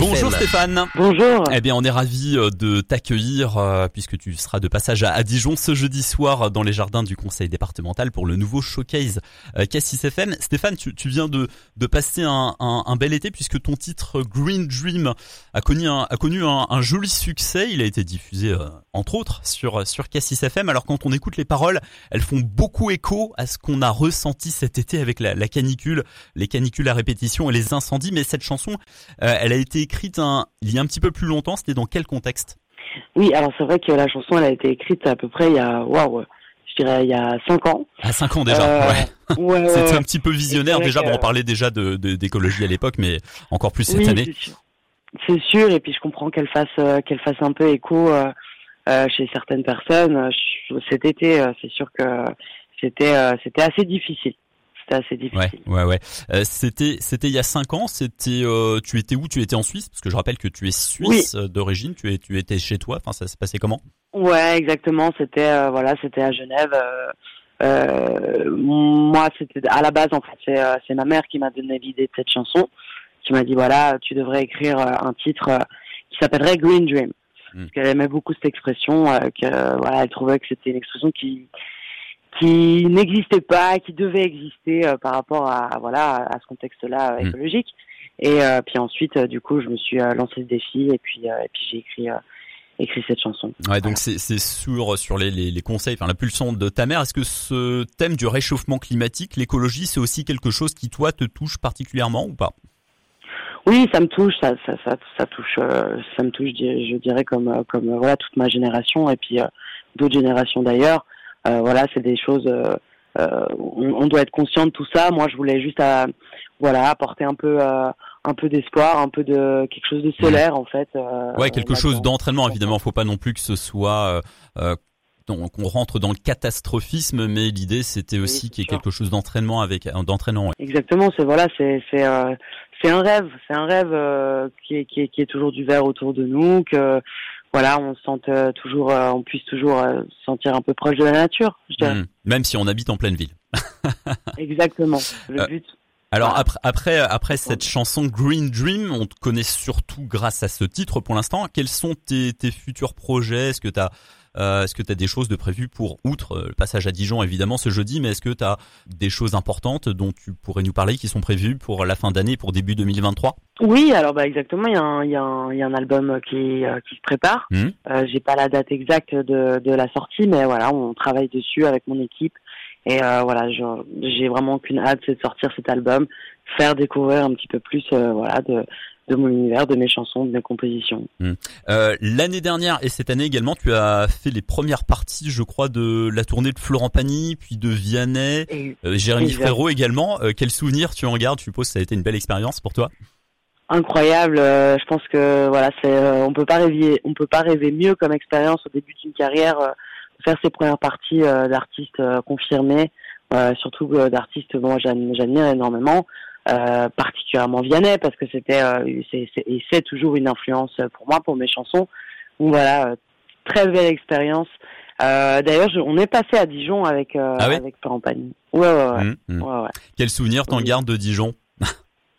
Bonjour. Stéphane. Bonjour. Eh bien, on est ravi euh, de t'accueillir euh, puisque tu seras de passage à à Dijon ce jeudi soir euh, dans les jardins du conseil départemental pour le nouveau showcase euh, Cassis FM. Stéphane, tu, tu viens de, de passer un, un, un bel été puisque ton titre Green Dream a connu un, a connu un, un joli succès. Il a été diffusé euh, entre autres sur sur Cassis FM. Alors quand on écoute les paroles, elles font beaucoup écho à ce qu'on a ressenti cet été avec la, la canicule, les canicules à répétition et les incendies. Mais cette chanson, euh, elle a été écrite un, il y a un petit peu plus longtemps. C'était dans quel contexte? Oui, alors c'est vrai que la chanson elle a été écrite à peu près il y a waouh, je dirais il y a cinq ans. À 5 ans déjà. Euh, ouais. C'était un petit peu visionnaire déjà. Bon, on parlait déjà de d'écologie à l'époque, mais encore plus cette Oui, année. c'est sûr. C'est sûr, et puis je comprends qu'elle fasse euh, qu'elle fasse un peu écho euh, chez certaines personnes. Euh, je- Cet été, euh, c'est sûr que c'était euh, c'était assez difficile. C'était assez difficile. ouais, ouais. Euh, c'était, c'était il y a cinq ans. C'était, euh, tu étais où? Tu étais en Suisse, parce que je rappelle que tu es suisse euh, d'origine. Tu es, tu étais chez toi. Enfin, ça s'est passé comment? Ouais, exactement. C'était euh, voilà, c'était à Genève. euh, euh, moi, c'était à la base en fait, c'est euh, c'est ma mère qui m'a donné l'idée de cette chanson, qui m'a dit voilà, tu devrais écrire euh, un titre euh, qui s'appellerait Green Dream. Parce qu'elle aimait beaucoup cette expression, euh, que voilà, elle trouvait que c'était une expression qui qui n'existait pas, qui devait exister euh, par rapport à voilà à ce contexte-là euh, Mm. écologique. Et puis ensuite, du coup, je me suis lancé ce défi et puis et puis j'ai écrit écrit cette chanson. Ouais, donc c'est, c'est sur sur les, les, les conseils, enfin la pulsion de ta mère. Est-ce que ce thème du réchauffement climatique, l'écologie, c'est aussi quelque chose qui toi te touche particulièrement ou pas? Oui, ça me touche, ça, ça, ça, ça touche, euh, ça me touche, je dirais- comme, euh, comme euh, voilà toute ma génération et puis euh, d'autres générations d'ailleurs. Euh, voilà, c'est des choses. euh, on, on doit être conscient de tout ça. Moi, je voulais juste, euh, voilà, apporter un peu, euh, un peu d'espoir, un peu de quelque chose de solaire en fait. euh, Ouais, quelque chose d'entraînement. Évidemment, faut pas non plus que ce soit qu'on rentre dans le catastrophisme, mais l'idée c'était aussi qu'il y ait quelque chose d'entraînement avec euh, d'entraînant. ouais. Exactement, c'est voilà, c'est c'est euh, c'est un rêve, c'est un rêve euh, qui est qui est qui est toujours du vert autour de nous, que voilà, on se sente euh, toujours, on puisse toujours se sentir un peu proche de la nature. Je dirais. Mm. Même si on habite en pleine ville. Exactement. Le but. Alors après, après, après cette chanson Green Dream, on te connaît surtout grâce à ce titre pour l'instant. Quels sont tes, tes futurs projets? Est-ce que tu as euh, est-ce que tu as des choses de prévues pour outre euh, le passage à Dijon évidemment ce jeudi, mais est-ce que tu as des choses importantes dont tu pourrais nous parler qui sont prévues pour la fin d'année, pour début 2023 Oui, alors bah exactement, il y a un y y a album qui euh, qui se prépare. Mhm. Euh, J'ai pas la date exacte de de la sortie, mais voilà, on travaille dessus avec mon équipe. Et euh, voilà, j'ai vraiment qu'une hâte, c'est de sortir cet album, faire découvrir un petit peu plus, euh, voilà, de de mon univers, de mes chansons, de mes compositions. Euh, L'année dernière et cette année également, tu as fait les premières parties, je crois, de la tournée de Florent Pagny, puis de Vianney, Et euh, Jérémy. Frérot également. Euh, quel souvenir tu en gardes Je suppose que ça a été une belle expérience pour toi? incroyable. euh, je pense que voilà, c'est on peut pas rêver, on peut pas rêver mieux comme expérience au début d'une carrière, faire ses premières parties d'artistes confirmés, surtout d'artistes bon j'adm- j'admire énormément, euh, particulièrement Vianney parce que c'était euh, c'est c'est- et c'est toujours une influence pour moi pour mes chansons. Donc voilà, euh, très belle expérience. D'ailleurs, je- on est passé à Dijon avec Ah oui avec Florent Pagny. Ouais ouais ouais. Mm, mm. ouais, ouais. Quel souvenir t'en Oui. gardes de Dijon?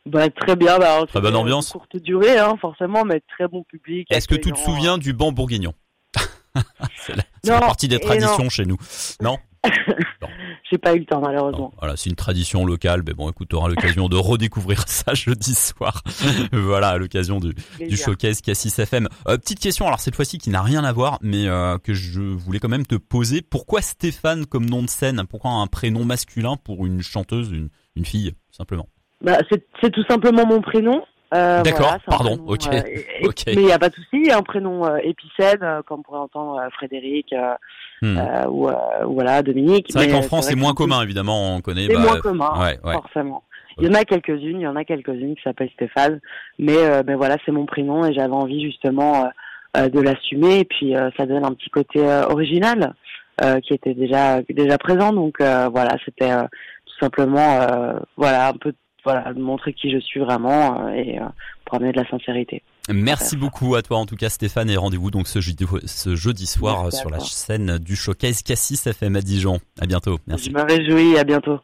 Bah, très bien, bah, Très bonne ambiance. Courte durée, hein, forcément, mais très bon public. Est-ce que tu te souviens du banc bourguignon? C'est la, c'est la Non, partie des traditions non. chez nous. Non? J'ai pas eu le temps, malheureusement. Voilà, c'est une tradition locale. Mais bon, écoute, tu auras l'occasion de redécouvrir ça jeudi soir. voilà, à l'occasion du, du showcase Cassis FM. Euh, petite question, alors cette fois-ci qui n'a rien à voir, mais euh, que je voulais quand même te poser. Pourquoi Stéphane comme nom de scène? Pourquoi un prénom masculin pour une chanteuse, une, une fille, simplement? Bah, c'est, c'est tout simplement mon prénom. Euh, D'accord, voilà, pardon, prénom, ok, euh, et- ok. Mais il n'y a pas de souci, un prénom euh, épicène, euh, comme on pourrait entendre euh, Frédéric Hmm. ou, voilà Dominique. C'est vrai qu'en France, c'est moins commun, évidemment. On connaît. C'est bah, moins commun, Ouais, ouais. forcément. Il y en a quelques-unes, il y en a quelques-unes qui s'appellent Stéphane, mais mais voilà, c'est mon prénom et j'avais envie justement de l'assumer et puis ça donne un petit côté original qui était déjà déjà présent donc voilà, c'était tout simplement voilà un peu voilà de montrer qui je suis vraiment euh, et euh, pour amener de la sincérité. Merci beaucoup à toi en tout cas Stéphane et rendez-vous donc ce jeudi, ce jeudi soir Merci sur la scène du showcase Cassis FM à Dijon. À bientôt. Merci. Je me réjouis, à bientôt.